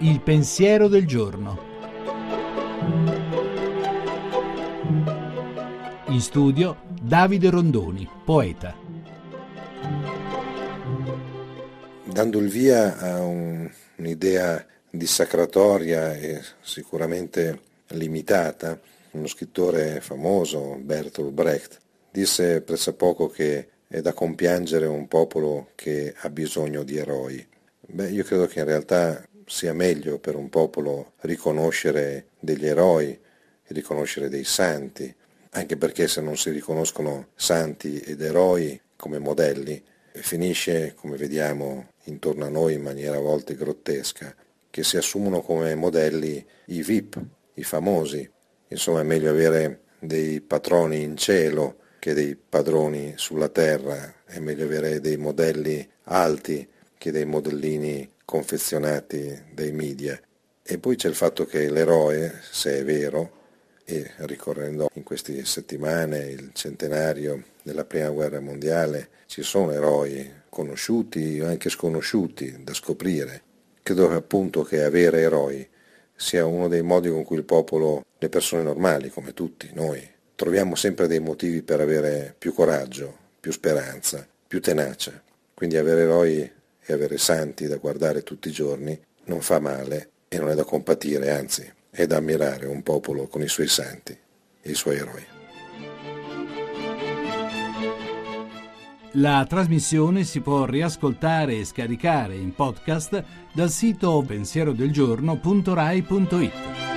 Il pensiero del giorno. In studio Davide Rondoni, poeta. Dando il via a un, un'idea dissacratoria e sicuramente limitata, uno scrittore famoso, Bertolt Brecht, disse pressappoco che è da compiangere un popolo che ha bisogno di eroi. Beh, io credo che in realtà sia meglio per un popolo riconoscere degli eroi, riconoscere dei santi, anche perché se non si riconoscono santi ed eroi come modelli, finisce, come vediamo intorno a noi in maniera a volte grottesca, che si assumono come modelli i VIP, i famosi. Insomma è meglio avere dei patroni in cielo che dei padroni sulla terra, è meglio avere dei modelli alti che dei modellini confezionati dai media. E poi c'è il fatto che l'eroe, se è vero, e ricorrendo in queste settimane il centenario della prima guerra mondiale, ci sono eroi conosciuti o anche sconosciuti da scoprire. Credo appunto che avere eroi sia uno dei modi con cui il popolo, le persone normali come tutti noi, troviamo sempre dei motivi per avere più coraggio, più speranza, più tenacia. Quindi avere eroi e avere santi da guardare tutti i giorni non fa male e non è da compatire, anzi è da ammirare un popolo con i suoi santi e i suoi eroi. La trasmissione si può riascoltare e scaricare in podcast dal sito pensierodelgiorno.rai.it.